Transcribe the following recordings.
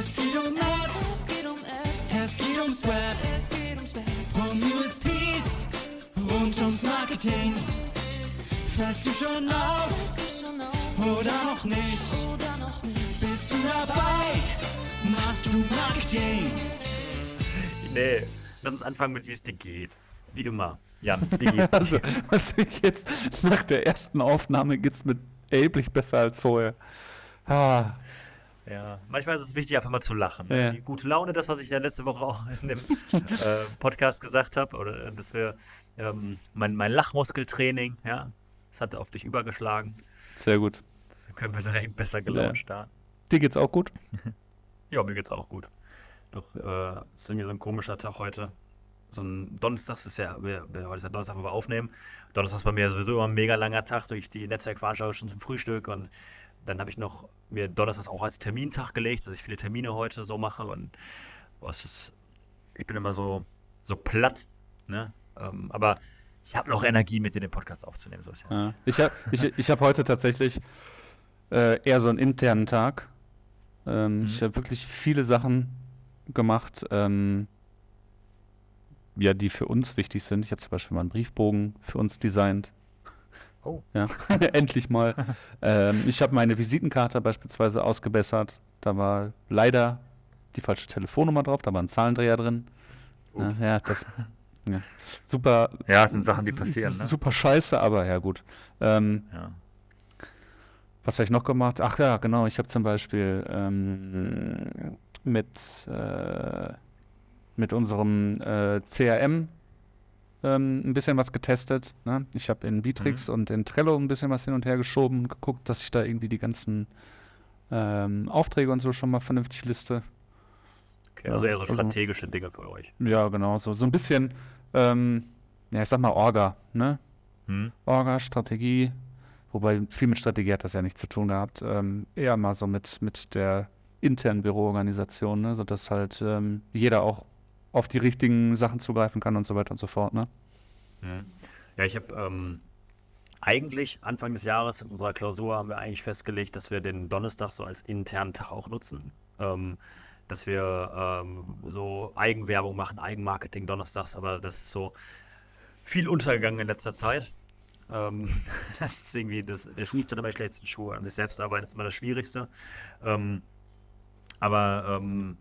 Es geht um Ads, Es geht um Ads, es geht ums Web, es geht ums Web. um USPs rund ums Marketing. Fällst du schon auf oder noch nicht? oder noch nicht? Bist du dabei? Machst du Marketing? Nee, lass uns anfangen mit wie es dir geht. Wie immer. Jan, wie geht's Also, also ich jetzt nach der ersten Aufnahme geht's mir erheblich besser als vorher. Ah, Ja, manchmal ist es wichtig, einfach mal zu lachen. ne? Ja. Die gute Laune, das, was ich ja letzte Woche auch in dem äh, Podcast gesagt habe, oder äh, dass wir ähm, mein, mein Lachmuskeltraining, ja, das hat auf dich übergeschlagen. sehr gut. Das können wir direkt besser gelaunt Ja. starten. Dir geht's auch gut? Ja, mir geht's auch gut. Doch, äh, es ist irgendwie so ein komischer Tag heute. So ein Donnerstag ist ja, wir, wir, heute ist ja Donnerstag, wo wir aufnehmen. Donnerstag ist bei mir sowieso immer ein mega langer Tag durch die Netzwerkveranstaltung schon zum Frühstück und dann habe ich noch mir Donnerstags auch als Termintag gelegt, dass ich viele Termine heute so mache und boah, ist, ich bin immer so, so platt, ne? Ähm, aber ich habe noch Energie, mit dir den Podcast aufzunehmen, so ist ja. Ja. Ich habe ich, ich hab heute tatsächlich äh, eher so einen internen Tag. Ähm, Mhm. Ich habe wirklich viele Sachen gemacht, ähm, ja, die für uns wichtig sind. Ich habe zum Beispiel mal einen Briefbogen für uns designt. Oh. Ja, endlich mal. ähm, ich habe meine Visitenkarte beispielsweise ausgebessert. Da war leider die falsche Telefonnummer drauf, da war ein Zahlendreher drin. Ja, Ups. ja, das ja. super, Ja, das sind Sachen, die passieren, ne? super scheiße, aber ja gut. Ähm, Ja. was habe ich noch gemacht? Ach ja, genau. Ich habe zum Beispiel ähm, mit, äh, mit unserem äh, CRM ähm, ein bisschen was getestet. Ne? Ich habe in Bitrix und in Trello ein bisschen was hin und her geschoben und geguckt, dass ich da irgendwie die ganzen ähm, Aufträge und so schon mal vernünftig liste. Okay, also eher so Also- strategische Dinge für euch. Ja, genau. So, so ein bisschen, ähm, ja, ich sag mal Orga. Ne? Hm? Orga, Strategie, wobei viel mit Strategie hat das ja nichts zu tun gehabt, ähm, eher mal so mit, mit der internen Büroorganisation, ne, sodass halt ähm, jeder auch auf die richtigen Sachen zugreifen kann und so weiter und so fort, ne? Mhm. Ja, ich habe ähm, eigentlich Anfang des Jahres in unserer Klausur haben wir eigentlich festgelegt, dass wir den Donnerstag so als internen Tag auch nutzen. Ähm, dass wir ähm, so Eigenwerbung machen, Eigenmarketing donnerstags, aber das ist so viel untergegangen in letzter Zeit. Ähm, das ist irgendwie, das, der schießt dann immer die schlechtesten Schuhe. An sich selbst arbeiten ist immer das Schwierigste. Ähm, aber ähm,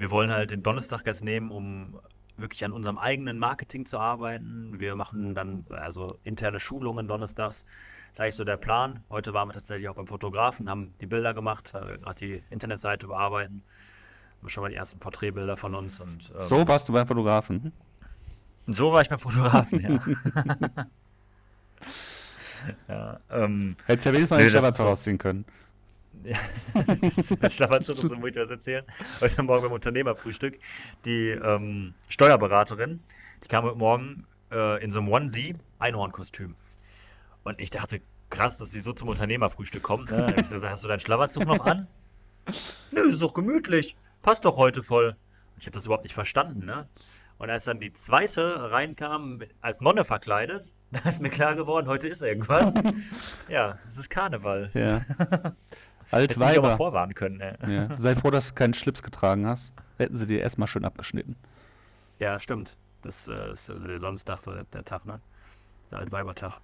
wir wollen halt den Donnerstag jetzt nehmen, um wirklich an unserem eigenen Marketing zu arbeiten. Wir machen dann also interne Schulungen donnerstags. Das ist eigentlich so der Plan. Heute waren wir tatsächlich auch beim Fotografen, haben die Bilder gemacht, gerade die Internetseite überarbeiten. Haben schon mal die ersten Porträtbebilder von uns. Und, ähm, So warst du beim Fotografen. so war ich beim Fotografen, ja. ja ähm, Hättest ja wenigstens mal Nee, den das Schlabberz ist so- rausziehen können. Ja, Schlafazug, das muss ich was erzählen. Heute Morgen beim Unternehmerfrühstück, die ähm, Steuerberaterin, die kam heute Morgen äh, in so einem Onesie Einhornkostüm. Und ich dachte, krass, dass sie so zum Unternehmerfrühstück kommt. Ne? Ich so, hast du deinen Schlafanzug noch an? Nö, ist doch gemütlich. Passt doch heute voll. Und ich habe das überhaupt nicht verstanden, ne? Und als dann die zweite reinkam, als Nonne verkleidet, da ist mir klar geworden, heute ist irgendwas. ja, es ist Karneval. Ja. Hätte ich mich aber Altweiber. vorwarnen können, ey. Ja. Sei froh, dass du keinen Schlips getragen hast. Hätten sie dir erstmal schön abgeschnitten. Ja, stimmt. Das äh, ist äh, der Donnerstag, so der, der Tag, ne? Der Altweibertag.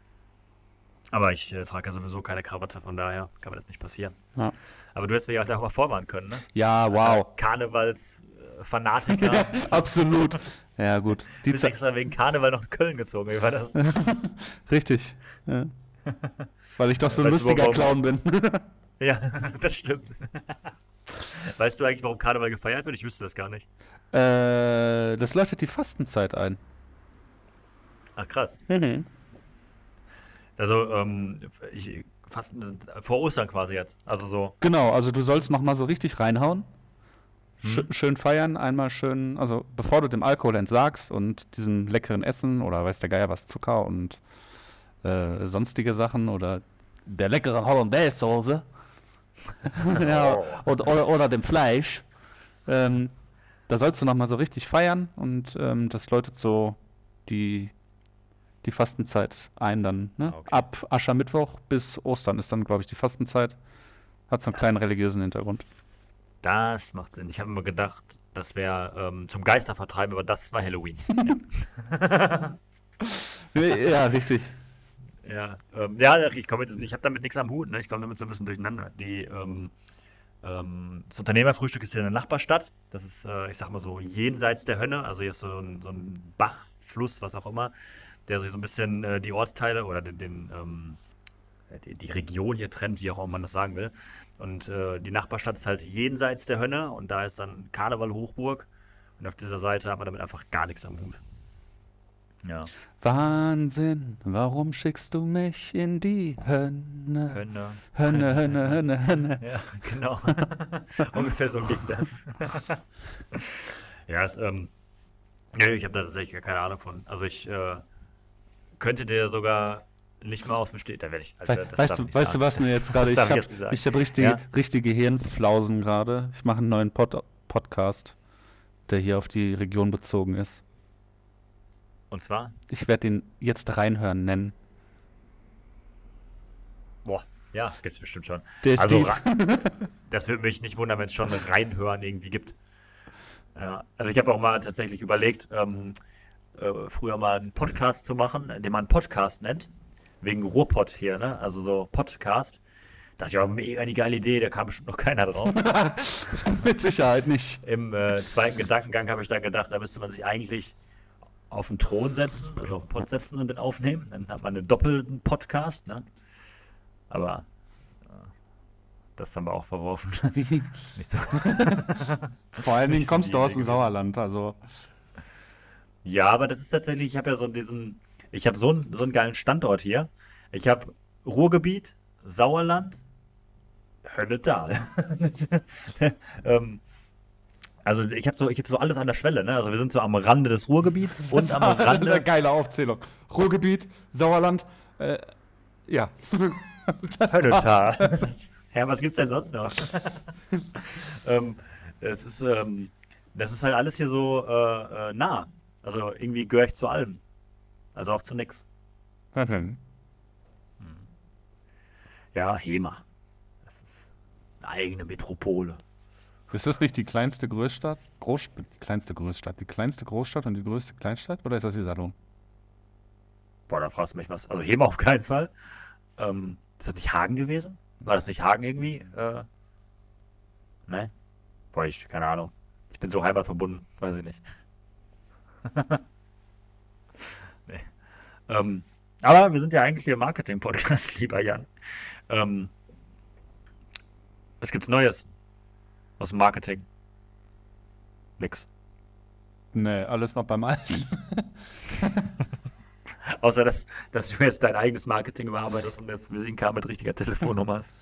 Aber ich äh, trage ja sowieso keine Krawatte, von daher kann mir das nicht passieren. Ja, Aber du hättest mich auch da mal vorwarnen können, ne? ja wow. Karnevals-Fanatiker. Absolut. Ja, gut. Die bist extra wegen Karneval nach Köln gezogen. Wie war das? Richtig. Ja. Weil ich doch so ein Weißt lustiger Clown bin. ja, das stimmt. weißt du eigentlich, warum Karneval gefeiert wird? Ich wüsste das gar nicht. äh, das läutet die Fastenzeit ein. Ach, krass. Mhm. Also, ähm, ich, fast vor Ostern quasi jetzt. Also so. Genau, also du sollst noch mal so richtig reinhauen. Sch Hm. Schön feiern, einmal schön, also bevor du dem Alkohol entsagst und diesem leckeren Essen oder weiß der Geier was, Zucker und äh, sonstige Sachen oder der leckeren Hollandaise-Soße ja, oder, oder, oder dem Fleisch, ähm, da sollst du noch mal so richtig feiern und ähm, das läutet so die, die Fastenzeit ein dann. Ne? Okay. Ab Aschermittwoch bis Ostern ist dann, glaube ich, die Fastenzeit. Hat so einen kleinen religiösen Hintergrund. Das macht Sinn. Ich habe immer gedacht, das wäre ähm, zum Geistervertreiben, aber das war Halloween. Ja, richtig. Ja, ähm, ja, ich komme jetzt, ich habe damit nichts am Hut, ne? Ich komme damit so ein bisschen durcheinander. Die, ähm, ähm, das Unternehmerfrühstück ist hier in der Nachbarstadt. Das ist, äh, ich sag mal so, jenseits der Hönne. Also hier ist so ein, so ein Bach, Fluss, was auch immer, der sich so ein bisschen äh, die Ortsteile oder den, den ähm, die, die Region hier trennt, wie auch immer man das sagen will. Und äh, die Nachbarstadt ist halt jenseits der Hönne und da ist dann Karneval Hochburg. Und auf dieser Seite hat man damit einfach gar nichts am Hut. Ja, Wahnsinn, warum schickst du mich in die Hönne? Hönne. Hönne, Hönne, Hönne, Hönne. Ja, genau. Ungefähr so ging das. ja, es, ähm, ich habe da tatsächlich keine Ahnung von. Also ich äh, könnte dir sogar nicht mal aus dem Steh, da werde ich. Alter, We das weißt du, weißt du, was mir jetzt gerade. Ich habe sagen. ich hab richtige, Ja? richtige Hirnflausen gerade. Ich mache einen neuen Pod Podcast, der hier auf die Region bezogen ist. Und zwar? Ich werde den jetzt reinhören nennen. Boah, ja, gibt's bestimmt schon. Der also, das würde mich nicht wundern, wenn es schon reinhören irgendwie gibt. Ja, also ich habe auch mal tatsächlich überlegt, ähm, äh, früher mal einen Podcast zu machen, den man Podcast nennt. Wegen Ruhrpott hier, ne? Also so Podcast. Das ist ja mega die geile Idee, da kam bestimmt noch keiner drauf. Mit Sicherheit nicht. Im äh, zweiten Gedankengang habe ich dann gedacht, da müsste man sich eigentlich auf den Thron setzen, also auf den Pott setzen und den aufnehmen. Dann hat man einen doppelten Podcast, ne? Aber äh, das haben wir auch verworfen. Nicht so. Vor allen Dingen kommst du aus dem. Sauerland, also. Ja, aber das ist tatsächlich, ich habe ja so diesen, ich habe so einen, so einen geilen Standort hier. Ich habe Ruhrgebiet, Sauerland, Hönnetal. ähm, also ich habe so, ich habe so alles an der Schwelle, ne? Also wir sind so am Rande des Ruhrgebiets und am Eine Rande. geile Aufzählung. Ruhrgebiet, Sauerland, äh, ja. Hönnetal. ja, was gibt's denn sonst noch? ähm, es ist, ähm, das ist halt alles hier so äh, äh, nah. Also irgendwie gehöre ich zu allem. Also auch zu nix. Mhm. Ja, Hema. Das ist eine eigene Metropole. Ist das nicht die kleinste Großstadt? Groß, die kleinste Großstadt. Die kleinste Großstadt und die größte Kleinstadt? Oder ist das Iserlohn? Boah, da fragst du mich was. Also Hema auf keinen Fall. Ähm, ist das nicht Hagen gewesen? War das nicht Hagen irgendwie? Äh, ne? Boah, ich, keine Ahnung. Ich bin so heimatverbunden, weiß ich nicht. nee. Ähm, aber wir sind ja eigentlich hier Marketing-Podcast, lieber Jan. Ähm, was gibt's Neues aus dem Marketing? Nix. Nee, alles noch beim Alten. Außer, dass, dass du jetzt dein eigenes Marketing überarbeitest und das Visitenkarte mit richtiger Telefonnummer hast.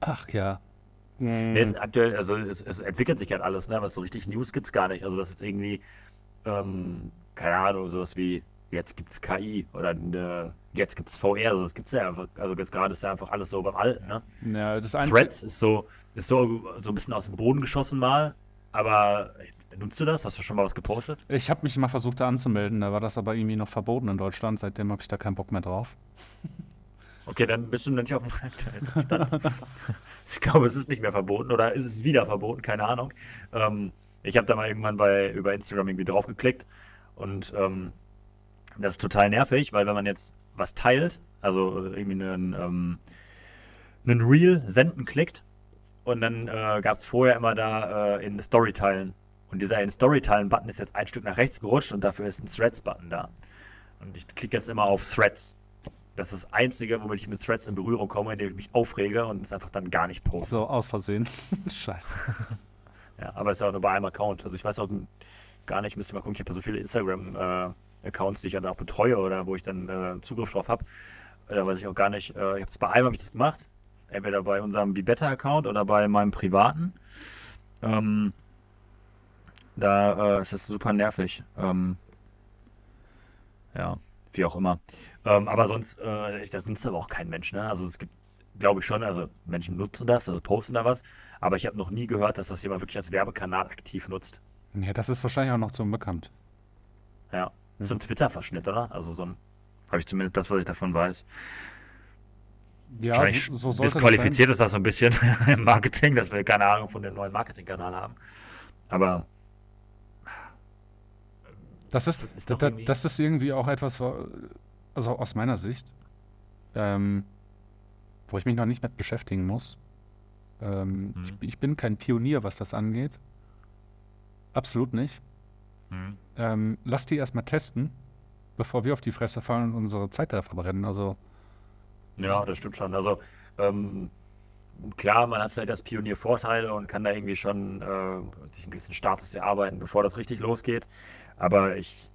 Ach ja. Nee, es ist aktuell, also es, es entwickelt sich halt alles, ne? Was so richtig News gibt's gar nicht. Also das ist irgendwie, ähm, keine Ahnung, sowas wie jetzt gibt's KI oder äh, jetzt gibt's VR, also das gibt's ja einfach, also jetzt gerade ist ja einfach alles so beim Alten, ne? Ja, das Threads ist so, ist so, so ein bisschen aus dem Boden geschossen mal, aber nutzt du das? Hast du schon mal was gepostet? Ich habe mich mal versucht da anzumelden, da war das aber irgendwie noch verboten in Deutschland. Seitdem habe ich da keinen Bock mehr drauf. Okay, dann bist du nicht auf dem aktuellsten Stand. ich glaube, es ist nicht mehr verboten oder ist es wieder verboten, keine Ahnung. Ähm, ich habe da mal irgendwann bei über Instagram irgendwie draufgeklickt und ähm, das ist total nervig, weil wenn man jetzt was teilt, also irgendwie einen, ähm, einen Reel senden klickt und dann äh, gab es vorher immer da äh, in Story teilen und dieser in Story teilen Button ist jetzt ein Stück nach rechts gerutscht und dafür ist ein Threads Button da. Und ich klicke jetzt immer auf Threads. Das ist das Einzige, womit ich mit Threads in Berührung komme, indem ich mich aufrege und es einfach dann gar nicht poste. So, aus Versehen. Scheiße. Ja, aber es ist ja auch nur bei einem Account. Also ich weiß auch gar nicht, müsste mal gucken, ich habe ja so viele Instagram-Accounts, die ich dann auch betreue oder wo ich dann äh, Zugriff drauf habe. Da weiß ich auch gar nicht. Äh, ich habe es bei einem habe ich das gemacht. Entweder bei unserem BeBetter-Account oder bei meinem privaten. Ähm, da äh, ist es super nervig. Ähm, ja, wie auch immer. Ähm, aber sonst, äh, das nutzt aber auch kein Mensch, ne? Also es gibt, glaube ich schon, also Menschen nutzen das, also posten da was, aber ich habe noch nie gehört, dass das jemand wirklich als Werbekanal aktiv nutzt. Ja, das ist wahrscheinlich auch noch zu unbekannt. Ja. Das ist ein Twitter-Verschnitt, oder? Also so ein, habe ich zumindest das, was ich davon weiß. Ja, so, so sollte das disqualifiziert ist das so ein bisschen im Marketing, dass wir keine Ahnung von dem neuen Marketingkanal haben. Aber Das ist, ist da, doch da, irgendwie- das ist irgendwie auch etwas, also aus meiner Sicht, ähm, wo ich mich noch nicht mit beschäftigen muss. Ähm, Mhm. ich, ich bin kein Pionier, was das angeht. Absolut nicht. Hm, Ähm, lass die erstmal testen, bevor wir auf die Fresse fallen und unsere Zeit da verbrennen. Also, ja, das stimmt schon. Also ähm, klar, man hat vielleicht als Pionier Vorteile und kann da irgendwie schon äh, sich einen gewissen Status erarbeiten, bevor das richtig losgeht. Aber ich,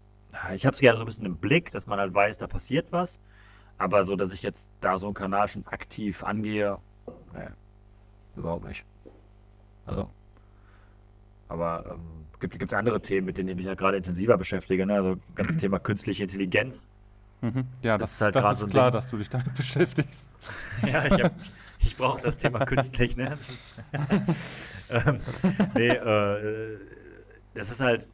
ich habe es gerne so ein bisschen im Blick, dass man halt weiß, da passiert was. Aber so, dass ich jetzt da so einen Kanal schon aktiv angehe, nee, überhaupt nicht. Also. Aber ähm, gibt es andere Themen, mit denen ich mich ja gerade intensiver beschäftige. Ne? Also ganzes Thema künstliche Intelligenz. mhm. ja, Das das, ist halt das ist so klar, Ding. dass du dich damit beschäftigst. Ja, ich, ich brauche das Thema künstlich, ne? ähm, nee, äh, das ist halt,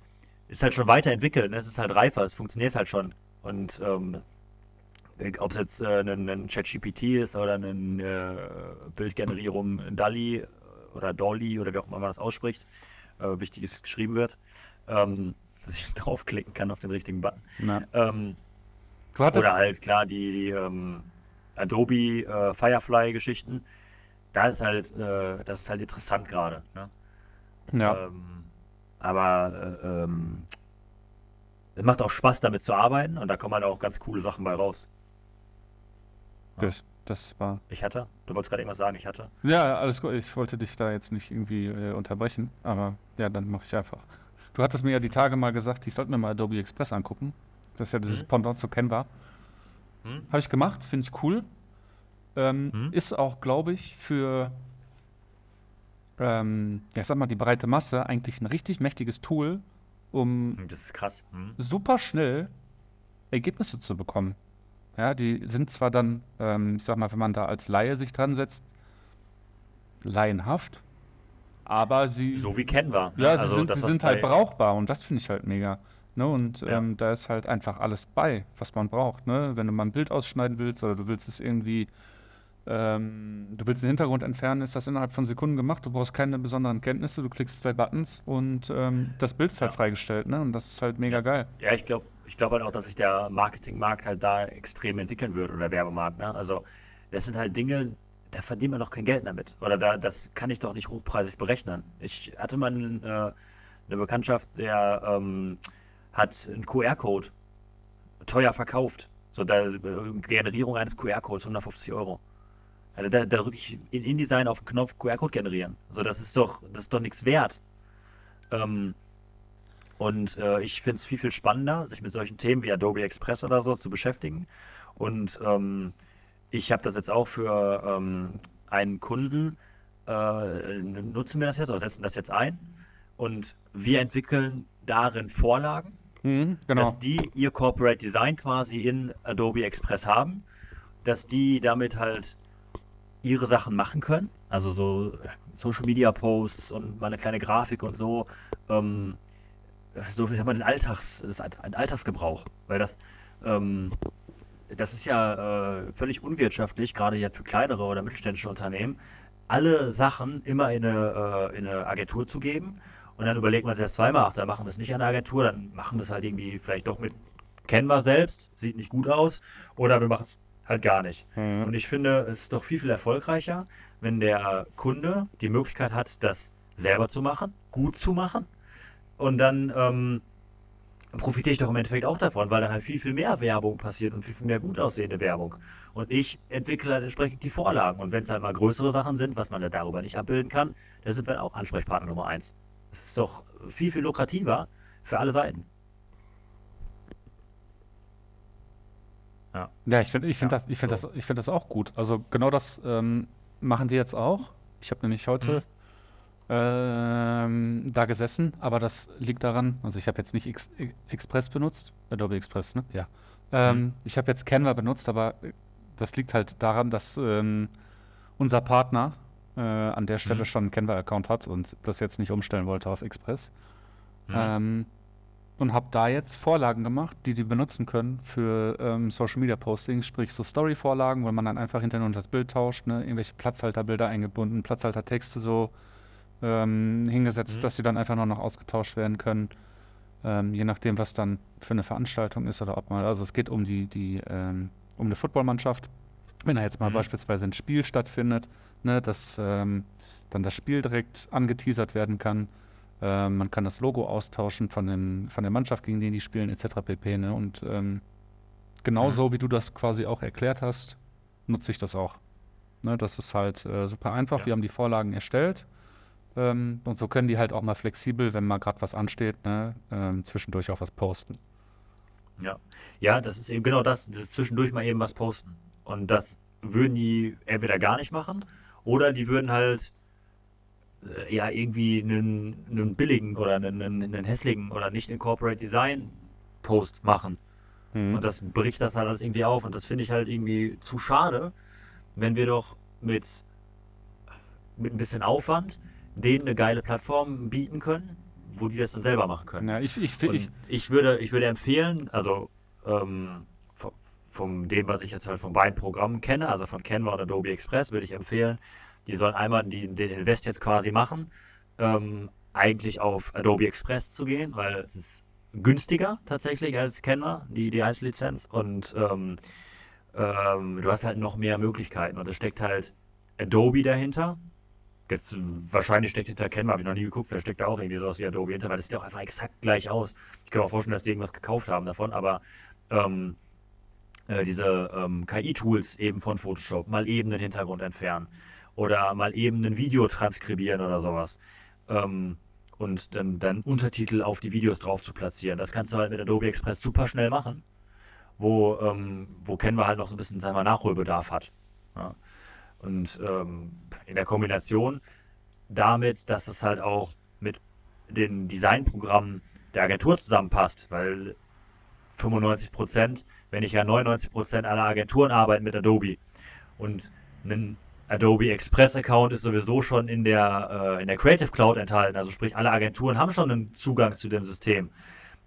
ist halt schon weiterentwickelt, ne? Es ist halt reifer, es funktioniert halt schon. Und ähm, ob es jetzt äh, ein, ein ChatGPT ist oder eine äh, Bildgenerierung DALI oder Dolly oder wie auch immer man das ausspricht, äh, wichtig ist, wie es geschrieben wird, ähm, dass ich draufklicken kann auf den richtigen Button. Ähm, oder halt klar die, die ähm, Adobe äh, Firefly-Geschichten. Da ist halt, äh, das ist halt interessant gerade. Ne? ja, Ähm, aber äh, ähm, es macht auch Spaß, damit zu arbeiten und da kommen halt auch ganz coole Sachen bei raus. das, das war. Ich hatte, du wolltest gerade irgendwas sagen, ich hatte. Ja, alles gut. Ich wollte dich da jetzt nicht irgendwie äh, unterbrechen, aber ja, dann mache ich einfach. Du hattest mir ja die Tage mal gesagt, ich sollte mir mal Adobe Express angucken. Das ist ja dieses Mhm. Pendant zu Canva. Hm? Habe ich gemacht, finde ich cool. Ähm, Mhm. Ist auch, glaube ich, für, ähm, ja, ich sag mal, die breite Masse eigentlich ein richtig mächtiges Tool, um Das ist krass. Hm? super schnell Ergebnisse zu bekommen. Ja, die sind zwar dann, ähm, ich sag mal, wenn man da als Laie sich dran setzt, laienhaft, aber sie, So wie Canva. ne? ja, sie Also, sind, sie sind halt brauchbar und das finde ich halt mega. Ne? Und Ja. ähm, da ist halt einfach alles bei, was man braucht. Ne? Wenn du mal ein Bild ausschneiden willst oder du willst es irgendwie, ähm, du willst den Hintergrund entfernen, ist das innerhalb von Sekunden gemacht. Du brauchst keine besonderen Kenntnisse, du klickst zwei Buttons und ähm, das Bild ist halt Ja. freigestellt. Ne? Und das ist halt mega geil. Ja, ich glaube ich glaub halt auch, dass sich der Marketingmarkt halt da extrem entwickeln wird oder der Werbemarkt. Ne? Also, das sind halt Dinge, da verdient man doch kein Geld damit. Oder da, das kann ich doch nicht hochpreisig berechnen. Ich hatte mal einen, äh, eine Bekanntschaft, der ähm, hat einen QR-Code teuer verkauft. So, da, äh, Generierung eines QR-Codes, 150 Euro. Also da, da drücke ich in InDesign auf den Knopf QR-Code generieren. So, das ist doch, das ist doch nichts wert. Ähm, und äh, ich finde es viel, viel spannender, sich mit solchen Themen wie Adobe Express oder so zu beschäftigen. Und ähm, ich habe das jetzt auch für ähm, einen Kunden, äh, nutzen wir das jetzt oder setzen das jetzt ein. Und wir entwickeln darin Vorlagen, Mhm, genau. dass die ihr Corporate Design quasi in Adobe Express haben, dass die damit halt ihre Sachen machen können. Also so Social Media Posts und mal eine kleine Grafik und so. Ähm, so wie sagen wir den Alltags, das ist ein ein Alltagsgebrauch. Weil das, ähm, das ist ja äh, völlig unwirtschaftlich, gerade jetzt für kleinere oder mittelständische Unternehmen, alle Sachen immer in eine, äh, in eine Agentur zu geben. Und dann überlegt man sich das zweimal, ach, dann machen wir es nicht an der Agentur, dann machen wir es halt irgendwie vielleicht doch mit Canva selbst, sieht nicht gut aus, oder wir machen es halt gar nicht. Mhm. Und ich finde, es ist doch viel, viel erfolgreicher, wenn der Kunde die Möglichkeit hat, das selber zu machen, gut zu machen. Und dann ähm, profitiere ich doch im Endeffekt auch davon, weil dann halt viel, viel mehr Werbung passiert und viel, viel mehr gut aussehende Werbung. Und ich entwickle halt entsprechend die Vorlagen. Und wenn es halt mal größere Sachen sind, was man da darüber nicht abbilden kann, dann sind wir auch Ansprechpartner Nummer eins. Das ist doch viel, viel lukrativer für alle Seiten. Ja, ich finde ich find Ja, das, ich find so. das, ich find das auch gut. Also genau das ähm, machen wir jetzt auch. Ich habe nämlich heute ähm, da gesessen, aber das liegt daran, also ich habe jetzt nicht X, Express benutzt, Adobe Express, ne? Ja. Ähm, Mhm. Ich habe jetzt Canva benutzt, aber äh, das liegt halt daran, dass ähm, unser Partner äh, an der Stelle Mhm. schon einen Canva-Account hat und das jetzt nicht umstellen wollte auf Express. Mhm. Ähm, und habe da jetzt Vorlagen gemacht, die die benutzen können für ähm, Social Media Postings, sprich so Story-Vorlagen, wo man dann einfach hinterher das Bild tauscht, ne? irgendwelche Platzhalterbilder eingebunden, Platzhaltertexte so ähm, hingesetzt, Mhm. dass sie dann einfach nur noch ausgetauscht werden können, ähm, je nachdem, was dann für eine Veranstaltung ist oder ob man, also es geht um die, die ähm, um eine Footballmannschaft. Wenn da jetzt mal Mhm. beispielsweise ein Spiel stattfindet, ne, dass ähm, dann das Spiel direkt angeteasert werden kann. Ähm, man kann das Logo austauschen von, den, von der Mannschaft, gegen die die spielen, etc. pp. Ne? Und ähm, genauso wie du das quasi auch erklärt hast, nutze ich das auch. Ne, das ist halt äh, super einfach. Ja. Wir haben die Vorlagen erstellt. Ähm, und so können die halt auch mal flexibel, wenn mal gerade was ansteht, ne, ähm, zwischendurch auch was posten. Ja. Ja, das ist eben genau das, das zwischendurch mal eben was posten. Und das würden die entweder gar nicht machen oder die würden halt äh, ja irgendwie einen, einen billigen oder einen, einen, hässlichen oder nicht in Corporate Design Post machen. Mhm. Und das bricht das halt alles irgendwie auf. Und das finde ich halt irgendwie zu schade, wenn wir doch mit, mit ein bisschen Aufwand denen eine geile Plattform bieten können, wo die das dann selber machen können. Ja, ich, ich, ich, ich, würde, ich würde empfehlen, also ähm, von, von dem, was ich jetzt halt von beiden Programmen kenne, also von Canva und Adobe Express, würde ich empfehlen, die sollen einmal die, den Invest jetzt quasi machen, ähm, eigentlich auf Adobe Express zu gehen, weil es ist günstiger tatsächlich als Canva, die, die Einzellizenz und ähm, ähm, du hast halt noch mehr Möglichkeiten und es steckt halt Adobe dahinter. Jetzt äh, wahrscheinlich steckt hinter Canva, habe ich noch nie geguckt, vielleicht steckt da auch irgendwie sowas wie Adobe hinter, weil das sieht auch einfach exakt gleich aus. Ich kann mir auch vorstellen, dass die irgendwas gekauft haben davon, aber ähm, äh, diese ähm, KI-Tools eben von Photoshop, mal eben den Hintergrund entfernen oder mal eben ein Video transkribieren oder sowas. Ähm, und dann, dann Untertitel auf die Videos drauf zu platzieren. Das kannst du halt mit Adobe Express super schnell machen, wo, ähm, wo Canva halt noch so ein bisschen sagen wir, Nachholbedarf hat. Ja. Und ähm, in der Kombination damit, dass es halt auch mit den Designprogrammen der Agentur zusammenpasst, weil 95 Prozent, wenn nicht ja 99 Prozent aller Agenturen arbeiten mit Adobe. Und ein Adobe Express Account ist sowieso schon in der, äh, in der Creative Cloud enthalten. Also sprich, alle Agenturen haben schon einen Zugang zu dem System.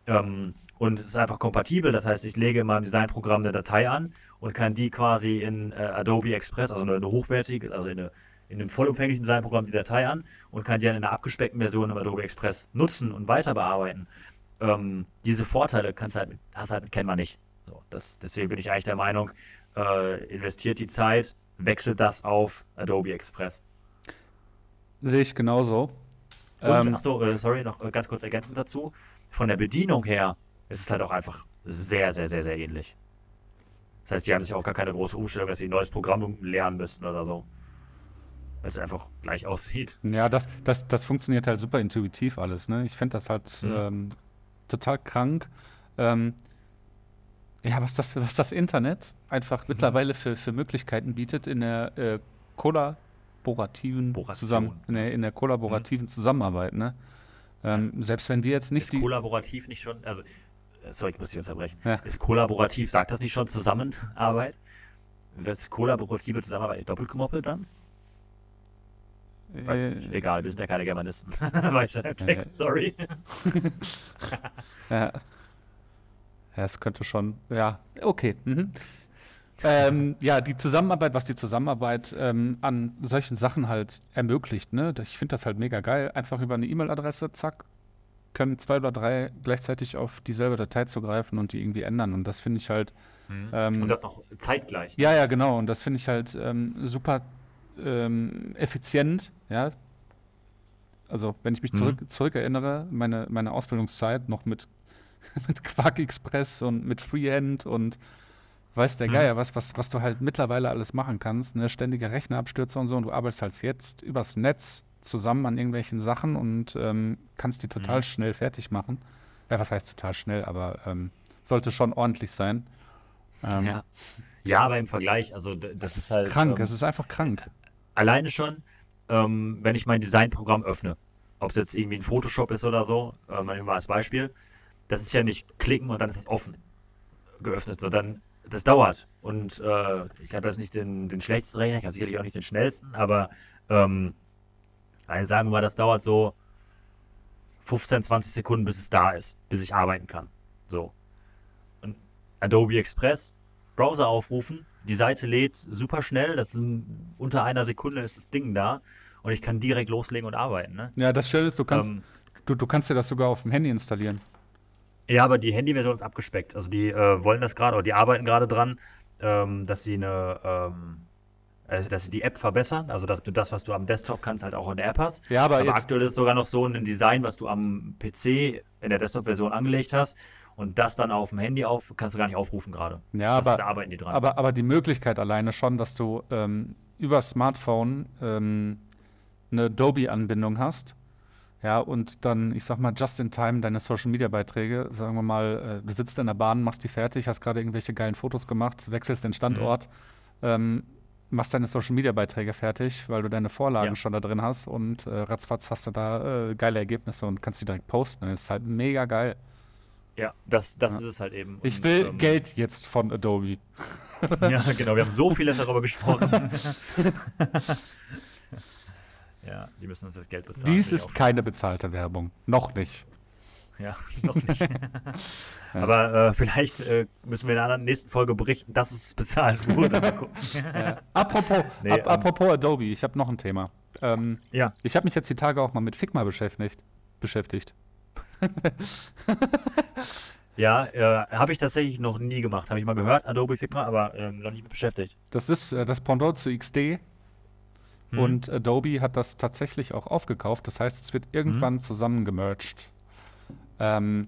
Ähm, und es ist einfach kompatibel. Das heißt, ich lege in meinem Designprogramm eine Datei an und kann die quasi in äh, Adobe Express, also eine, hochwertige, also in, eine, in einem vollumfänglichen Designprogramm die Datei an und kann die dann in einer abgespeckten Version im Adobe Express nutzen und weiter bearbeiten. Ähm, diese Vorteile kannst halt hast halt mit Canva nicht. So, das, deswegen bin ich eigentlich der Meinung, äh, investiert die Zeit, wechselt das auf Adobe Express. sehe ich genauso. Und, Ähm, achso, äh, sorry, noch äh, ganz kurz ergänzend dazu. Von der Bedienung her ist es halt auch einfach sehr, sehr, sehr, sehr ähnlich. Das heißt, die haben sich auch gar keine große Umstellung, dass sie ein neues Programm lernen müssten oder so. Weil es einfach gleich aussieht. Ja, das, das, das funktioniert halt super intuitiv alles, ne? Ich finde das halt Mhm. ähm, total krank. Ähm, ja, was das, was das Internet einfach Mhm. mittlerweile für, für Möglichkeiten bietet in der äh, kollaborativen zusammen, in der, in der kollaborativen Zusammenarbeit, ne? Ähm, selbst wenn wir jetzt nicht ist die. kollaborativ nicht schon, also, sorry, ich muss dich unterbrechen. Ja. Ist kollaborativ, sagt das nicht schon Zusammenarbeit? Es kollaborative Zusammenarbeit doppelt gemoppelt dann? Weiß ich nicht. äh, Egal, wir sind ja keine Germanisten. Weiter im Text, sorry. Ja. Ja, es könnte schon, ja, okay. Mhm. ähm, ja, die Zusammenarbeit, was die Zusammenarbeit ähm, an solchen Sachen halt ermöglicht, ne? Ich finde das halt mega geil. Einfach über eine E-Mail-Adresse, zack, können zwei oder drei gleichzeitig auf dieselbe Datei zugreifen und die irgendwie ändern. Und das finde ich halt, ähm, Und das noch zeitgleich. ja, ja, genau. Und das finde ich halt ähm, super ähm, effizient, ja. Also, wenn ich mich Mhm. zurück, zurückerinnere, meine, meine Ausbildungszeit noch mit, mit Quark Express und mit Freehand und weiß der Mhm. Geier was, was, was du halt mittlerweile alles machen kannst, ne? Ständige Rechnerabstürze und so und du arbeitest halt jetzt übers Netz zusammen an irgendwelchen Sachen und ähm, kannst die total Mhm. schnell fertig machen. Ja, was heißt total schnell, aber ähm, sollte schon ordentlich sein. Ähm, Ja. ja, aber im Vergleich, also das, Das ist ist halt krank, ähm, es ist einfach krank. alleine schon, ähm, wenn ich mein Designprogramm öffne, ob es jetzt irgendwie ein Photoshop ist oder so, äh, mal nehmen wir als Beispiel, das ist ja nicht klicken und dann ist es offen geöffnet, sondern das dauert. Und äh, ich habe jetzt nicht den, den schlechtesten Rechner, ich habe sicherlich auch nicht den schnellsten, aber ähm, also sagen wir mal, das dauert so 15, 20 Sekunden, bis es da ist, bis ich arbeiten kann. So. Und Adobe Express, Browser aufrufen, die Seite lädt super schnell, das sind unter einer Sekunde ist das Ding da und ich kann direkt loslegen und arbeiten. Ne? Ja, das Schöne ist, du kannst, Ähm, du, du kannst dir das sogar auf dem Handy installieren. Ja, aber die Handyversion ist abgespeckt. Also die äh, wollen das gerade, oder die arbeiten gerade dran, ähm, dass sie eine, ähm, also dass sie die App verbessern. Also dass du das, was du am Desktop kannst, halt auch in der App hast. Ja, aber Aber aktuell ist sogar noch so ein Design, was du am PC in der Desktop-Version angelegt hast. Und das dann auf dem Handy auf, kannst du gar nicht aufrufen gerade. Ja, das aber, da arbeiten die dran. aber, aber die Möglichkeit alleine schon, dass du ähm, über Smartphone ähm, eine Adobe-Anbindung hast. Ja, und dann, ich sag mal, just in time deine Social Media Beiträge, sagen wir mal, äh, du sitzt in der Bahn, machst die fertig, hast gerade irgendwelche geilen Fotos gemacht, wechselst den Standort, ähm, machst deine Social Media Beiträge fertig, weil du deine Vorlagen Ja. schon da drin hast und äh, ratzfatz hast du da äh, geile Ergebnisse und kannst die direkt posten. Das ist halt mega geil. ja, das, das Ja. ist es halt eben. Ich Und, will ähm, Geld jetzt von Adobe. Ja, genau. Wir haben so vieles darüber gesprochen. ja, die müssen uns das Geld bezahlen. Dies ich ist keine bezahlte Werbung. Noch nicht. Ja, noch nicht. Aber äh, vielleicht äh, müssen wir in einer nächsten Folge berichten, dass es bezahlt wurde. Gucken. Apropos, Nee, ap ähm, apropos Adobe, ich habe noch ein Thema. Ähm, ja. ich habe mich jetzt die Tage auch mal mit Figma beschäftigt. beschäftigt. Ja, äh, habe ich tatsächlich noch nie gemacht. Habe ich mal gehört, Adobe Figma, aber ähm, noch nicht mit beschäftigt. Das ist äh, das Pendant zu XD Mhm. und Adobe hat das tatsächlich auch aufgekauft. Das heißt, es wird irgendwann Mhm. zusammengemerged. Ähm,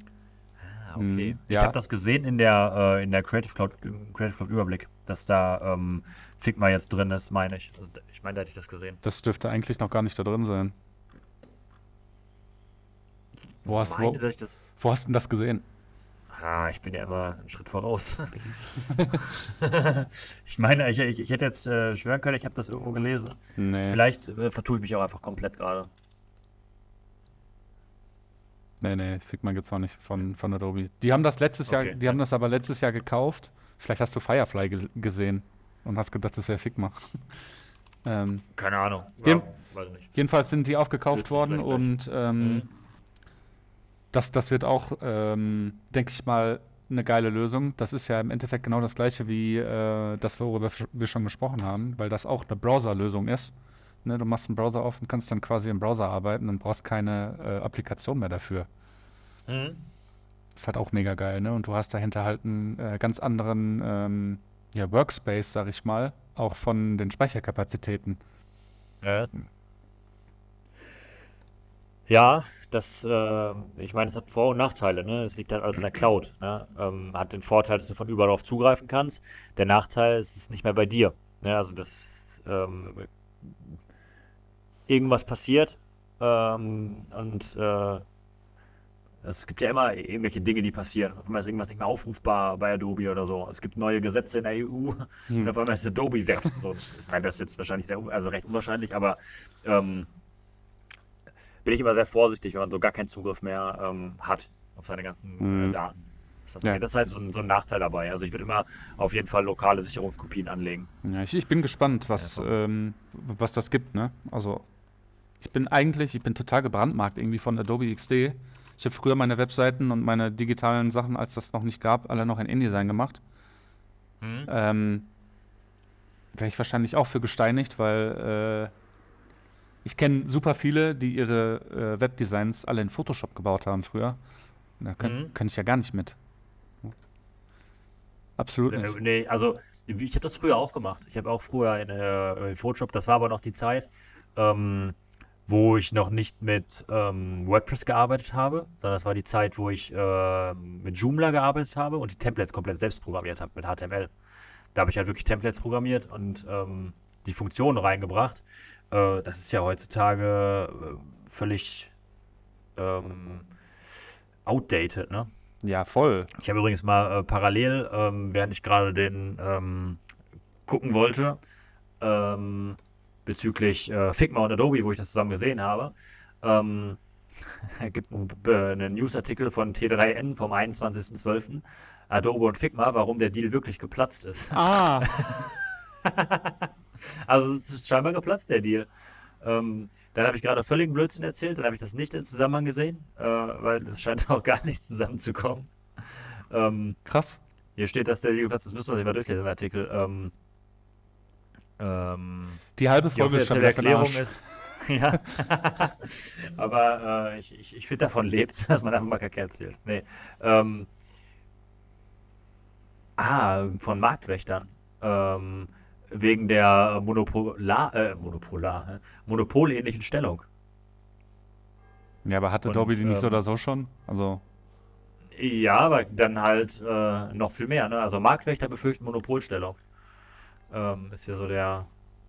Ah, okay. Mm, Ich ja. habe das gesehen in der, äh, in der Creative Cloud, Creative Cloud Überblick, dass da ähm, Figma jetzt drin ist, meine ich. Also, ich meine, da hätte ich das gesehen. das dürfte eigentlich noch gar nicht da drin sein. Wo hast, meine, wo, dass ich das. wo hast du denn das gesehen? Ah, ich bin ja immer einen Schritt voraus. ich meine, ich, ich, ich hätte jetzt äh, schwören können, ich habe das irgendwo gelesen. Nee, Vielleicht äh, vertue ich mich auch einfach komplett gerade. Nee, nee, Figma gibt's noch nicht von, von Adobe. Die haben das letztes Jahr, Okay. die haben das aber letztes Jahr gekauft. Vielleicht hast du Firefly ge gesehen und hast gedacht, das wäre Figma. ähm, Keine Ahnung. Ja, weiß nicht. Jedenfalls sind die aufgekauft worden und ähm, Mhm. das, das wird auch, ähm, denke ich mal, eine geile Lösung. Das ist ja im Endeffekt genau das gleiche wie äh, das, worüber wir schon gesprochen haben, weil das auch eine Browser-Lösung ist. Ne, du machst einen Browser auf und kannst dann quasi im Browser arbeiten und brauchst keine äh, Applikation mehr dafür. Mhm. Ist halt auch mega geil, ne? Und du hast dahinter halt einen äh, ganz anderen ähm, ja, Workspace, sag ich mal, auch von den Speicherkapazitäten. Ja. Ja, das, äh, ich meine, es hat Vor- und Nachteile, ne? Es liegt halt alles in der Cloud, ne? Ähm, hat den Vorteil, dass du von überall drauf zugreifen kannst. Der Nachteil ist, es ist nicht mehr bei dir. Ne? Also, das, ähm, irgendwas passiert ähm, und äh, es gibt ja immer irgendwelche Dinge, die passieren. Auf einmal ist irgendwas nicht mehr aufrufbar bei Adobe oder so. Es gibt neue Gesetze in der EU und auf einmal ist Adobe weg. So, ich meine, das ist jetzt wahrscheinlich sehr, also recht unwahrscheinlich, aber ähm, bin ich immer sehr vorsichtig, wenn man so gar keinen Zugriff mehr ähm, hat auf seine ganzen äh, Daten. Das, Ja. das ist halt so ein, so ein Nachteil dabei. Also ich würde immer auf jeden Fall lokale Sicherungskopien anlegen. Ja, ich, ich bin gespannt, was, Ja, ähm, was das gibt, ne? Also, ich bin eigentlich, ich bin total gebrandmarkt irgendwie von Adobe XD. Ich habe früher meine Webseiten und meine digitalen Sachen, als das noch nicht gab, alle noch in InDesign gemacht. Ähm, Wäre ich wahrscheinlich auch für gesteinigt, weil äh, ich kenne super viele, die ihre äh, Webdesigns alle in Photoshop gebaut haben früher. Da kann, Mhm. kann ich ja gar nicht mit. Absolut Äh, nicht. Nee, also ich habe das früher auch gemacht. Ich habe auch früher in, äh, in Photoshop, das war aber noch die Zeit, ähm, wo ich noch nicht mit ähm, WordPress gearbeitet habe, sondern das war die Zeit, wo ich ähm, mit Joomla gearbeitet habe und die Templates komplett selbst programmiert habe mit HTML. Da habe ich halt wirklich Templates programmiert und ähm, die Funktionen reingebracht. Äh, das ist ja heutzutage äh, völlig ähm, outdated, ne? Ja, voll. Ich habe übrigens mal äh, parallel, ähm, während ich gerade den ähm, gucken wollte, ähm, bezüglich äh, Figma und Adobe, wo ich das zusammen gesehen habe, ähm, es gibt einen, äh, einen Newsartikel von T3N vom 21.12. Adobe und Figma, warum der Deal wirklich geplatzt ist. Ah, Also es ist scheinbar geplatzt, der Deal. Ähm, dann habe ich gerade völligen Blödsinn erzählt, dann habe ich das nicht in Zusammenhang gesehen, äh, weil das scheint auch gar nicht zusammenzukommen. Ähm, Krass. hier steht, dass der Liegeplatz, das müssen wir sich mal durchlesen im Artikel. Ähm, ähm, Die halbe die Folge ist schon Erklärung ist. ja. Aber äh, ich, ich, ich finde, davon lebt, dass man einfach mal Kacke erzählt. Nee. Ähm, ah, von Marktwächtern. Ähm, wegen der Monopolar, äh, Monopolar, hä? monopolähnlichen Stellung. Ja, aber hatte Und, Adobe die nicht so ähm, oder so schon? Also, Ja, aber dann halt äh, noch viel mehr. Ne? Also Marktwächter befürchten Monopolstellung. Ähm, ist ja so der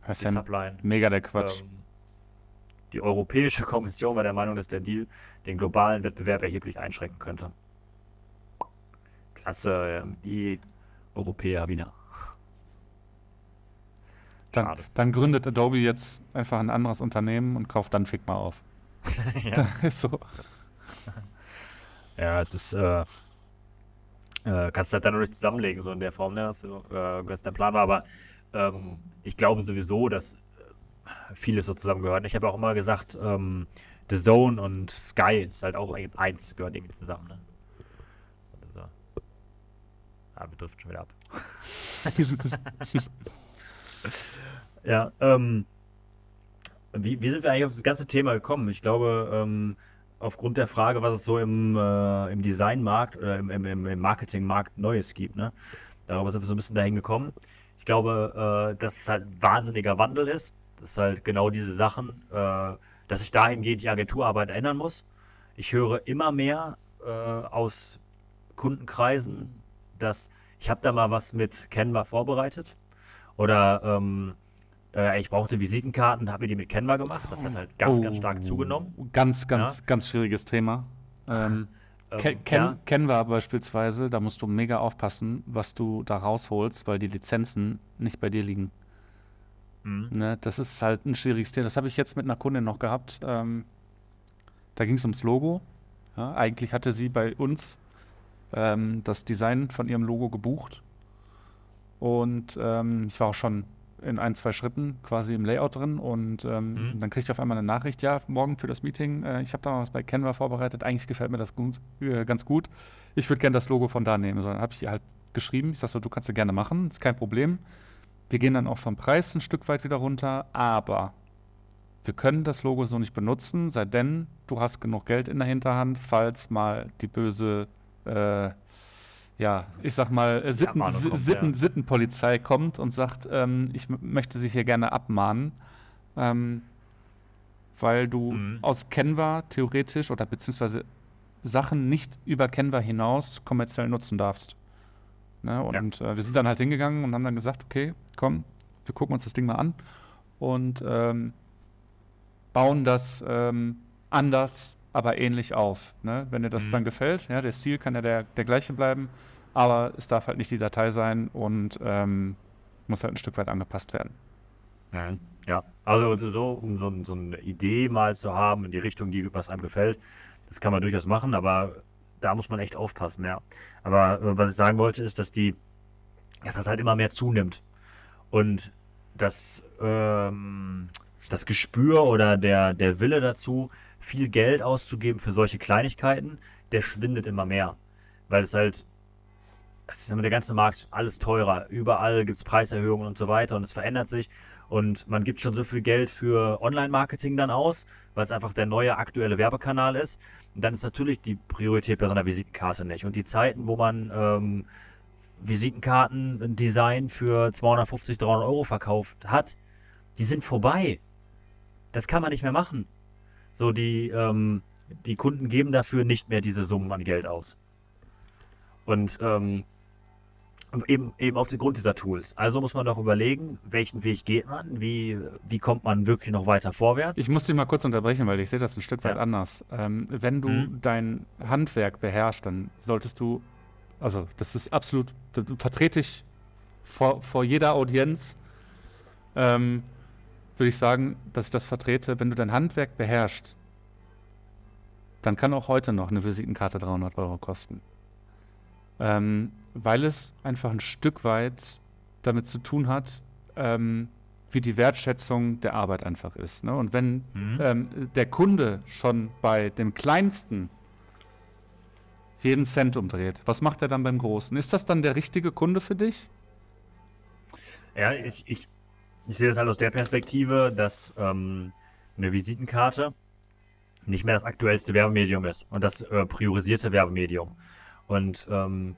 die ja Subline. mega der Quatsch. Ähm, die Europäische Kommission war der Meinung, dass der Deal den globalen Wettbewerb erheblich einschränken könnte. Klasse, ähm, die Europäer wieder. dann, dann gründet Adobe jetzt einfach ein anderes Unternehmen und kauft dann Figma auf. ja. ist so. ja, es ist. Äh, äh, kannst du halt dann noch nicht zusammenlegen, so in der Form, ne, was, so, äh, was der Plan war. Aber ähm, ich glaube sowieso, dass äh, vieles so zusammengehört. Ich habe auch immer gesagt, ähm, The Zone und Sky ist halt auch ein- eins, gehört irgendwie zusammen. Ne? Also, ah, wir driften schon wieder ab. Ja, ähm, wie, wie sind wir eigentlich auf das ganze Thema gekommen? Ich glaube, ähm, aufgrund der Frage, was es so im, äh, im Designmarkt oder im, im, im Marketingmarkt Neues gibt, ne? Darüber sind wir so ein bisschen dahin gekommen. Ich glaube, äh, dass es halt wahnsinniger Wandel ist. Das ist halt genau diese Sachen, äh, dass sich dahingehend die Agenturarbeit ändern muss. Ich höre immer mehr äh, aus Kundenkreisen, dass ich habe da mal was mit Canva vorbereitet oder ähm, äh, ich brauchte Visitenkarten, habe mir die mit Canva gemacht. Das hat halt ganz, ganz stark Oh, zugenommen. Ganz, ganz, ganz schwieriges Thema. Ähm, Ken, Ähm, Ken, ja, Canva beispielsweise, da musst du mega aufpassen, was du da rausholst, weil die Lizenzen nicht bei dir liegen. mhm. Ne? Das ist halt ein schwieriges Thema. Das habe ich jetzt mit einer Kundin noch gehabt. Ähm, da ging es ums Logo. Ja, eigentlich hatte sie bei uns ähm, das Design von ihrem Logo gebucht. Und ähm, ich war auch schon in ein, zwei Schritten quasi im Layout drin. Und ähm, Mhm. dann kriege ich auf einmal eine Nachricht, ja, morgen für das Meeting, äh, ich habe da mal was bei Canva vorbereitet. Eigentlich gefällt mir das gut, äh, ganz gut. Ich würde gerne das Logo von da nehmen. So, dann habe ich ihr halt geschrieben. Ich sage so, du kannst ja gerne machen, ist kein Problem. Wir gehen dann auch vom Preis ein Stück weit wieder runter, aber wir können das Logo so nicht benutzen, sei denn du hast genug Geld in der Hinterhand, falls mal die böse, äh, ja, ich sag mal, äh, Sitten, Si- kommt, Sitten, ja. Sittenpolizei kommt und sagt, ähm, ich möchte sie hier gerne abmahnen, ähm, weil du Mhm. aus Canva theoretisch oder beziehungsweise Sachen nicht über Canva hinaus kommerziell nutzen darfst. Ne? Und äh, wir sind dann halt hingegangen und haben dann gesagt, okay, komm, wir gucken uns das Ding mal an und ähm, bauen das ähm, anders, aber ähnlich auf. Ne? Wenn dir das Mhm. dann gefällt, ja, der Stil kann ja der, der gleiche bleiben, aber es darf halt nicht die Datei sein und ähm, muss halt ein Stück weit angepasst werden. Ja, ja. also so, um so, so eine Idee mal zu haben in die Richtung, die was einem gefällt, das kann man durchaus machen, aber da muss man echt aufpassen, ja. Aber äh, was ich sagen wollte, ist, dass die, dass das halt immer mehr zunimmt. Und das, ähm, das Gespür oder der, der Wille dazu, viel Geld auszugeben für solche Kleinigkeiten, der schwindet immer mehr. Weil es halt, es ist immer der ganze Markt alles teurer. Überall gibt es Preiserhöhungen und so weiter und es verändert sich. Und man gibt schon so viel Geld für Online-Marketing dann aus, weil es einfach der neue aktuelle Werbekanal ist. Und dann ist natürlich die Priorität bei so einer Visitenkarte nicht. Und die Zeiten, wo man ähm, Visitenkarten, ein Design für 250, 300 Euro verkauft hat, die sind vorbei. Das kann man nicht mehr machen. So, die, ähm, die Kunden geben dafür nicht mehr diese Summen an Geld aus. Und ähm, eben, eben auf den Grund dieser Tools. Also muss man doch überlegen, welchen Weg geht man, wie, wie kommt man wirklich noch weiter vorwärts. Ich muss dich mal kurz unterbrechen, weil ich sehe das ein Stück weit Ja. anders. Ähm, wenn du Mhm. dein Handwerk beherrschst, dann solltest du, also das ist absolut, vertrete ich vor, vor jeder Audienz, ähm, würde ich sagen, dass ich das vertrete. Wenn du dein Handwerk beherrschst, dann kann auch heute noch eine Visitenkarte 300 Euro kosten. Ähm, weil es einfach ein Stück weit damit zu tun hat, ähm, wie die Wertschätzung der Arbeit einfach ist. Ne? Und wenn Mhm. ähm, der Kunde schon bei dem kleinsten jeden Cent umdreht, was macht er dann beim Großen? Ist das dann der richtige Kunde für dich? Ja, ich, ich, ich sehe das halt aus der Perspektive, dass ähm, eine Visitenkarte nicht mehr das aktuellste Werbemedium ist und das äh, priorisierte Werbemedium. Und ähm,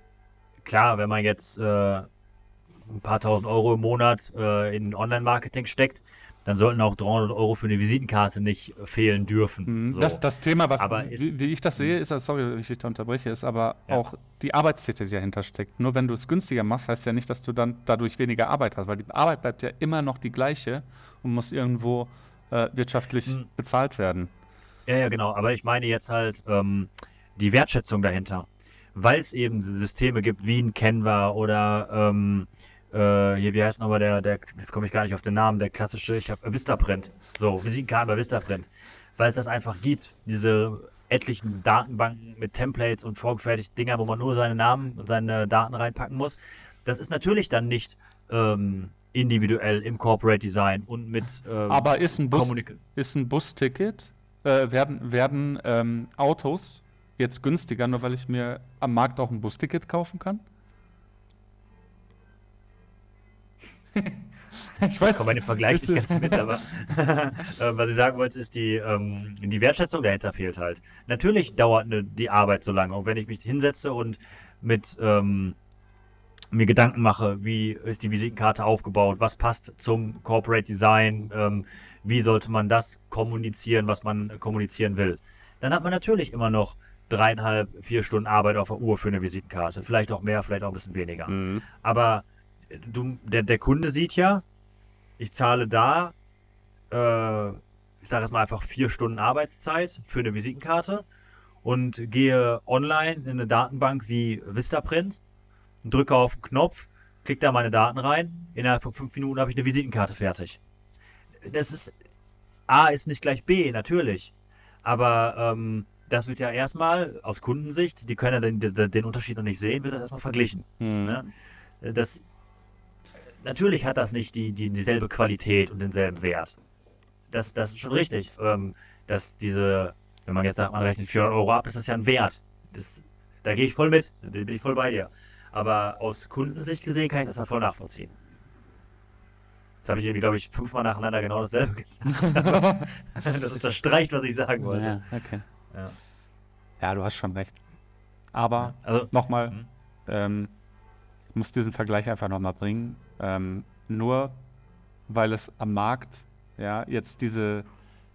klar, wenn man jetzt äh, ein paar tausend Euro im Monat äh, in Online-Marketing steckt, dann sollten auch 300 Euro für eine Visitenkarte nicht äh, fehlen dürfen. Mhm. So. Das, das Thema, was, Aber ist- wie, wie ich das sehe, ist, also sorry, wenn ich dich da unterbreche, ist aber Ja. auch die Arbeitstätigkeit, die dahinter steckt. Nur wenn du es günstiger machst, heißt ja nicht, dass du dann dadurch weniger Arbeit hast, weil die Arbeit bleibt ja immer noch die gleiche und muss irgendwo äh, wirtschaftlich Mhm. bezahlt werden. Ja, ja, genau. Aber ich meine jetzt halt ähm, die Wertschätzung dahinter. Weil es eben Systeme gibt wie ein Canva oder ähm, äh, hier, wie heißt nochmal der, der, jetzt komme ich gar nicht auf den Namen, der klassische, ich habe Vistaprint. So, Visitenkarten bei Vistaprint. Weil es das einfach gibt. Diese etlichen Datenbanken mit Templates und vorgefertigten Dinger, wo man nur seine Namen und seine Daten reinpacken muss. Das ist natürlich dann nicht ähm, individuell im Corporate Design und mit ähm, Aber ist ein, Bus, ist ein Busticket, äh, werden, werden ähm, Autos jetzt günstiger, nur weil ich mir am Markt auch ein Busticket kaufen kann? Ich weiß Ich komme bei dem Vergleich ist- nicht ganz mit, aber äh, was ich sagen wollte, ist, die, ähm, die Wertschätzung dahinter fehlt halt. Natürlich dauert ne, die Arbeit so lange. Und wenn ich mich hinsetze und mit ähm, mir Gedanken mache, wie ist die Visitenkarte aufgebaut, was passt zum Corporate Design, ähm, wie sollte man das kommunizieren, was man kommunizieren will, dann hat man natürlich immer noch dreieinhalb, vier Stunden Arbeit auf der Uhr für eine Visitenkarte. Vielleicht auch mehr, vielleicht auch ein bisschen weniger. Mhm. Aber du, der, der Kunde sieht ja, ich zahle da, äh, ich sage jetzt mal einfach vier Stunden Arbeitszeit für eine Visitenkarte und gehe online in eine Datenbank wie Vistaprint, drücke auf den Knopf, klicke da meine Daten rein, innerhalb von fünf Minuten habe ich eine Visitenkarte fertig. Das ist, A ist nicht gleich B, natürlich. Aber ähm, das wird ja erstmal aus Kundensicht, die können ja den, den, Unterschied noch nicht sehen, wird das erstmal verglichen. Mhm. Ne? Das, natürlich hat das nicht die, die, dieselbe Qualität und denselben Wert. Das, das ist schon richtig. Ähm, dass diese, wenn man jetzt sagt, man rechnet 400 Euro ab, ist das ja ein Wert. Das, da gehe ich voll mit. Da bin ich voll bei dir. Aber aus Kundensicht gesehen kann ich das ja voll nachvollziehen. Jetzt habe ich irgendwie, glaube ich, fünfmal nacheinander genau dasselbe gesagt. Das unterstreicht, was ich sagen wollte. Ja, okay. Ja. Ja, du hast schon recht. Aber Also, nochmal, Mhm. ähm, ich muss diesen Vergleich einfach nochmal bringen. Ähm, nur weil es am Markt ja, jetzt diese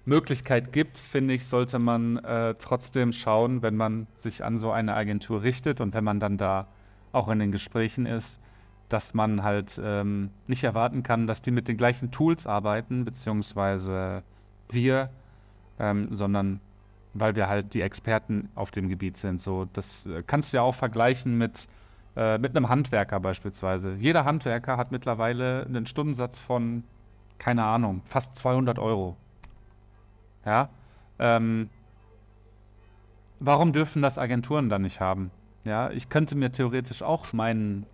Möglichkeit gibt, finde ich, sollte man äh, trotzdem schauen, wenn man sich an so eine Agentur richtet und wenn man dann da auch in den Gesprächen ist, dass man halt ähm, nicht erwarten kann, dass die mit den gleichen Tools arbeiten, beziehungsweise wir, ähm, sondern weil wir halt die Experten auf dem Gebiet sind. So, das äh, kannst du ja auch vergleichen mit, äh, mit einem Handwerker beispielsweise. Jeder Handwerker hat mittlerweile einen Stundensatz von, keine Ahnung, fast 200 Euro. Ja. Ähm, warum dürfen das Agenturen dann nicht haben? Ja, ich könnte mir theoretisch auch meinen,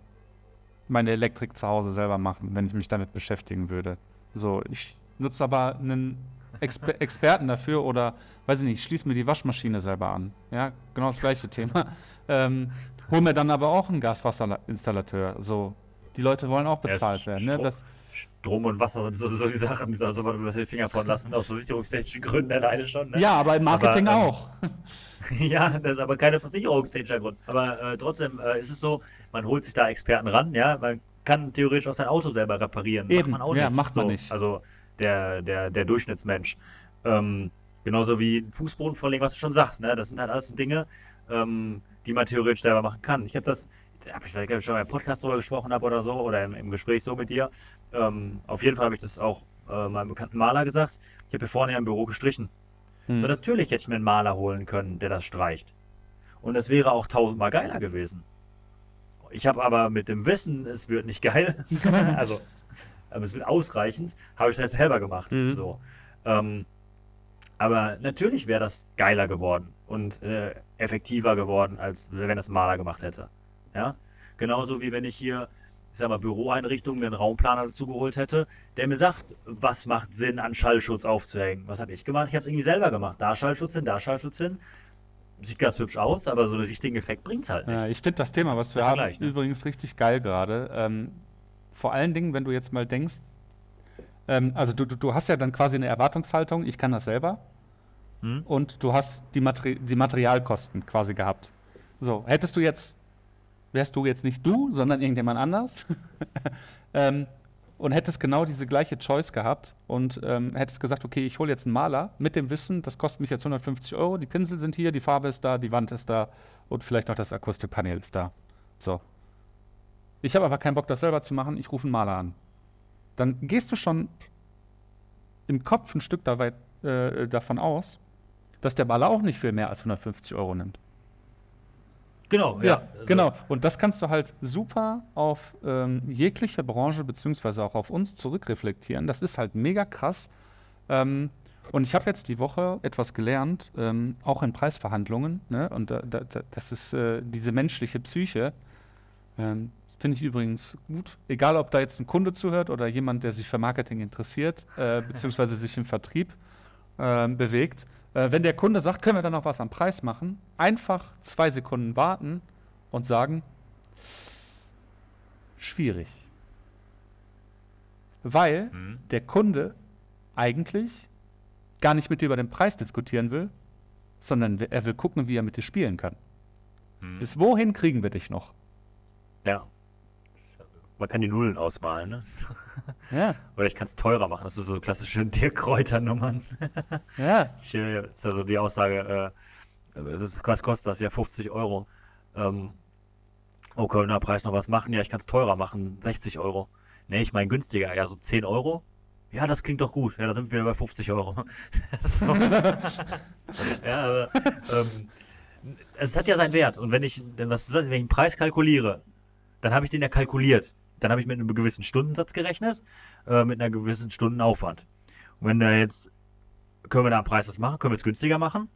meine Elektrik zu Hause selber machen, wenn ich mich damit beschäftigen würde. So, ich nutze aber einen Exper Experten dafür oder, weiß ich nicht, schließe mir die Waschmaschine selber an. Ja, genau das gleiche Thema. Ähm, hol mir dann aber auch einen Gaswasserinstallateur. So, die Leute wollen auch Ja, bezahlt Stro- werden. Ne? Das, Strom und Wasser sind so, so die Sachen, die soll man über den Finger von lassen, aus versicherungstechnischen Gründen alleine schon. Ne? ja, aber im Marketing Aber, ähm, auch. Ja, das ist aber keine versicherungstechnischer Grund. Aber äh, trotzdem äh, ist es so, man holt sich da Experten ran, ja, man kann theoretisch auch sein Auto selber reparieren. Eben, macht man auch ja, nicht. macht man so, nicht. Also der, der, der Durchschnittsmensch. Ähm, genauso wie ein Fußboden verlegen, was du schon sagst, ne? Das sind halt alles Dinge, ähm, die man theoretisch selber machen kann. Ich habe das, habe ich vielleicht schon mal im Podcast drüber gesprochen habe oder so, oder im, im Gespräch so mit dir. Ähm, auf jeden Fall habe ich das auch äh, meinem bekannten Maler gesagt. Ich habe hier vorne ja im Büro gestrichen. Hm. So, natürlich hätte ich mir einen Maler holen können, der das streicht. Und es wäre auch tausendmal geiler gewesen. Ich habe aber mit dem Wissen, es wird nicht geil, also aber es wird ausreichend, habe ich es jetzt selber gemacht. Mhm. So. Ähm, aber natürlich wäre das geiler geworden und äh, effektiver geworden, als wenn das Maler gemacht hätte. Ja? Genauso wie wenn ich hier ich sag mal, Büroeinrichtung mir einen Raumplaner dazu geholt hätte, der mir sagt, was macht Sinn, an Schallschutz aufzuhängen. Was habe ich gemacht? Ich habe es irgendwie selber gemacht. Da Schallschutz hin, da Schallschutz hin. Sieht ganz hübsch aus, aber so einen richtigen Effekt bringt's halt nicht. Ja, ich finde das Thema, was wir haben, Vergleich, ne? übrigens richtig geil gerade. Ähm, vor allen Dingen, wenn du jetzt mal denkst, ähm, also du, du, du hast ja dann quasi eine Erwartungshaltung, ich kann das selber. Hm? Und du hast die, Materi die Materialkosten quasi gehabt. So, hättest du jetzt, wärst du jetzt nicht du, sondern irgendjemand anders ähm, und hättest genau diese gleiche Choice gehabt und ähm, hättest gesagt, okay, ich hole jetzt einen Maler mit dem Wissen, das kostet mich jetzt 150 Euro, die Pinsel sind hier, die Farbe ist da, die Wand ist da und vielleicht noch das Akustikpanel ist da. So. Ich habe aber keinen Bock, das selber zu machen, ich rufe einen Maler an. Dann gehst du schon im Kopf ein Stück da weit, äh, davon aus, dass der Maler auch nicht viel mehr als 150 Euro nimmt. Genau, Ja, also- genau. Und das kannst du halt super auf ähm, jegliche Branche beziehungsweise auch auf uns zurückreflektieren. Das ist halt mega krass. Ähm, und ich habe jetzt die Woche etwas gelernt, ähm, auch in Preisverhandlungen. Ne? Und da, da, das ist äh, diese menschliche Psyche. Ähm, Finde ich übrigens gut. Egal, ob da jetzt ein Kunde zuhört oder jemand, der sich für Marketing interessiert, äh, beziehungsweise sich im Vertrieb ähm, bewegt. Äh, wenn der Kunde sagt, können wir da noch was am Preis machen, einfach zwei Sekunden warten und sagen, schwierig. Weil Mhm. der Kunde eigentlich gar nicht mit dir über den Preis diskutieren will, sondern er will gucken, wie er mit dir spielen kann. Mhm. Bis wohin kriegen wir dich noch? Ja. Man kann die Nullen ausmalen, ne? Ja, Oder ich kann es teurer machen. Das sind so klassische Dirk-Kräuter-Nummern. ja. Ich, äh, Das ist also die Aussage, äh, das, was kostet das? Ja, 50 Euro. Ähm, oh, können wir da Preis noch was machen? Ja, ich kann es teurer machen, 60 Euro. Nee, ich meine günstiger, ja, so 10 Euro. Ja, das klingt doch gut. Ja, da sind wir bei 50 Euro. ja, aber ähm, es hat ja seinen Wert. Und wenn ich, was, wenn ich einen Preis kalkuliere, dann habe ich den ja kalkuliert. Dann habe ich mit einem gewissen Stundensatz gerechnet, äh, mit einer gewissen Stundenaufwand. Und wenn da jetzt können wir da am Preis was machen? Können wir es günstiger machen?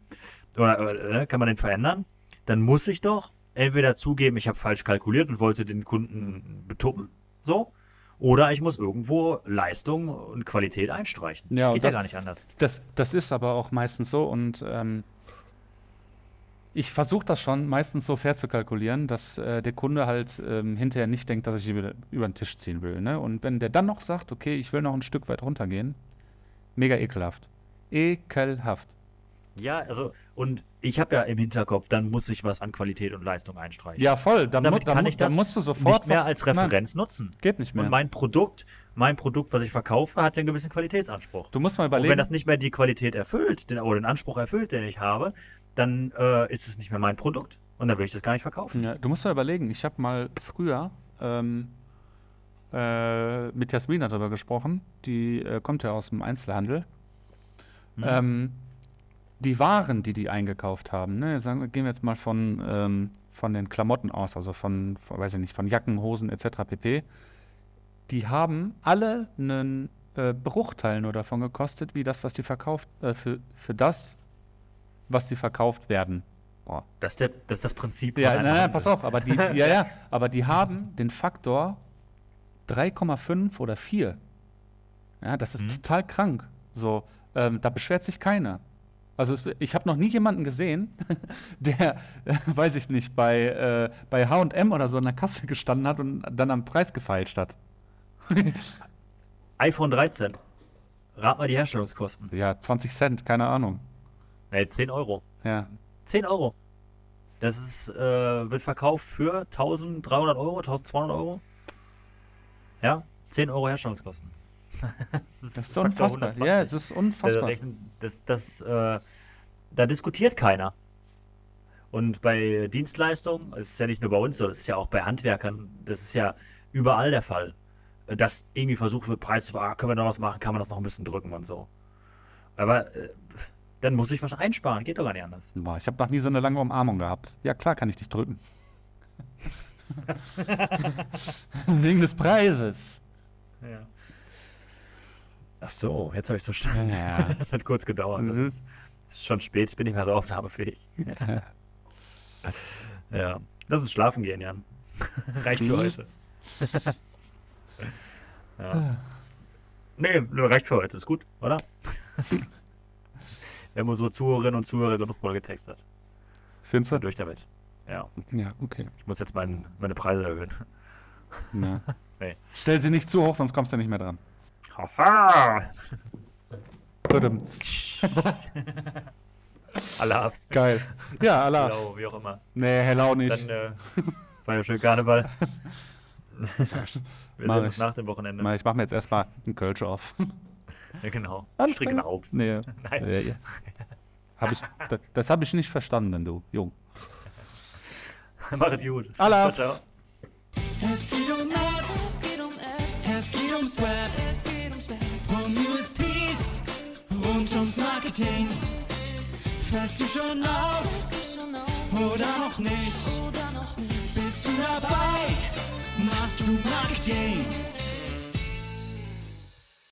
Oder äh, kann man den verändern? Dann muss ich doch entweder zugeben, ich habe falsch kalkuliert und wollte den Kunden betuppen, so, oder ich muss irgendwo Leistung und Qualität einstreichen. Ja, Geht ja das- gar nicht anders. Das, das ist aber auch meistens so und ähm, ich versuche das schon meistens so fair zu kalkulieren, dass äh, der Kunde halt ähm, hinterher nicht denkt, dass ich über, über den Tisch ziehen will. Ne? Und wenn der dann noch sagt, okay, ich will noch ein Stück weit runtergehen, mega ekelhaft. Ekelhaft. Ja, also, und ich habe ja im Hinterkopf, dann muss ich was an Qualität und Leistung einstreichen. Ja, voll. Dann, Damit dann, kann ich dann das musst du sofort nicht mehr als Nein, Referenz nutzen. geht nicht mehr. Und mein Produkt, mein Produkt, was ich verkaufe, hat ja einen gewissen Qualitätsanspruch. du musst mal Und wenn überlegen. das nicht mehr die Qualität erfüllt, den, oder den Anspruch erfüllt, den ich habe, dann äh, ist es nicht mehr mein Produkt. Und dann will ich das gar nicht verkaufen. Ja, du musst mal überlegen, ich habe mal früher ähm, äh, mit Jasmina darüber gesprochen, die äh, kommt ja aus dem Einzelhandel. Hm. Ähm, die Waren, die die eingekauft haben, ne, sagen, gehen wir jetzt mal von, ähm, von den Klamotten aus, also von, von, weiß ich nicht, von Jacken, Hosen etc. pp. Die haben alle einen äh, Bruchteil nur davon gekostet, wie das, was die verkauft, äh, für, für das, was die verkauft werden. Boah, Das ist, der, das ist das Prinzip. ja, nein, nein, Handel. pass auf, aber die, ja, ja, aber die haben den Faktor 3,5 oder 4. Ja, das ist Mhm. total krank. So, ähm, da beschwert sich keiner. Also es, ich habe noch nie jemanden gesehen, der, äh, weiß ich nicht, bei, äh, bei H&M oder so an der Kasse gestanden hat und dann am Preis gefeilscht hat. iPhone 13. Rat mal die Herstellungskosten. Ja, 20 Cent, keine Ahnung. Nee, 10 Euro. Ja, 10 Euro. Das ist, äh, wird verkauft für 1300 Euro, 1200 Euro. Ja, 10 Euro Herstellungskosten. das das ist unfassbar. 120. Ja, es ist Also unfassbar. rechnen- das, das, äh, da diskutiert keiner. Und bei Dienstleistungen, es ist ja nicht nur bei uns so, das ist ja auch bei Handwerkern, das ist ja überall der Fall, äh, dass irgendwie versucht wird, Preis zu ah, können wir noch was machen, kann man das noch ein bisschen drücken und so. Aber äh, dann muss ich was einsparen, geht doch gar nicht anders. Boah, ich habe noch nie so eine lange Umarmung gehabt. Ja, klar kann ich dich drücken. Wegen des Preises. Ja. Ach so, jetzt habe ich so verstanden. Ja. Das hat kurz gedauert. Das ist, das ist schon spät, ich bin nicht mehr so aufnahmefähig. ja. Lass uns schlafen gehen, Jan. Reicht für Mhm. heute. Ja. Nee, reicht für heute. Ist gut, oder? Wir haben unsere Zuhörerinnen und Zuhörer genug mal getextet. Findest du? Durch damit. Ja, Ja, okay. ich muss jetzt mein, meine Preise erhöhen. Ja. Nee. Stell sie nicht zu hoch, sonst kommst du nicht mehr dran. Haha! Allah, Geil. Ja, Allah. Hello, wie auch immer. Nee, hello nicht. Dann äh, war ja schön Karneval. Wir Mach sehen uns ich. nach dem Wochenende. Ich mache mir jetzt erstmal einen Kölsch auf. Ja, genau. Alles Stricken alt. Nee. Nein. Ja, ja. Hab ich, das das habe ich nicht verstanden, du Jung. Mach es gut. Allah. Ciao, ciao. Es geht um Ads, Es geht um Ads. es geht ums Web, Es geht ums Web. um USPs, rund ums Marketing. Fällst du schon auf Bist du schon auf oder noch nicht? oder noch nicht? Bist du dabei? Machst du Marketing?